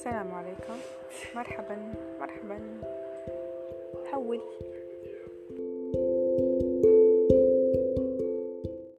السلام عليكم. مرحبا مرحبا. حول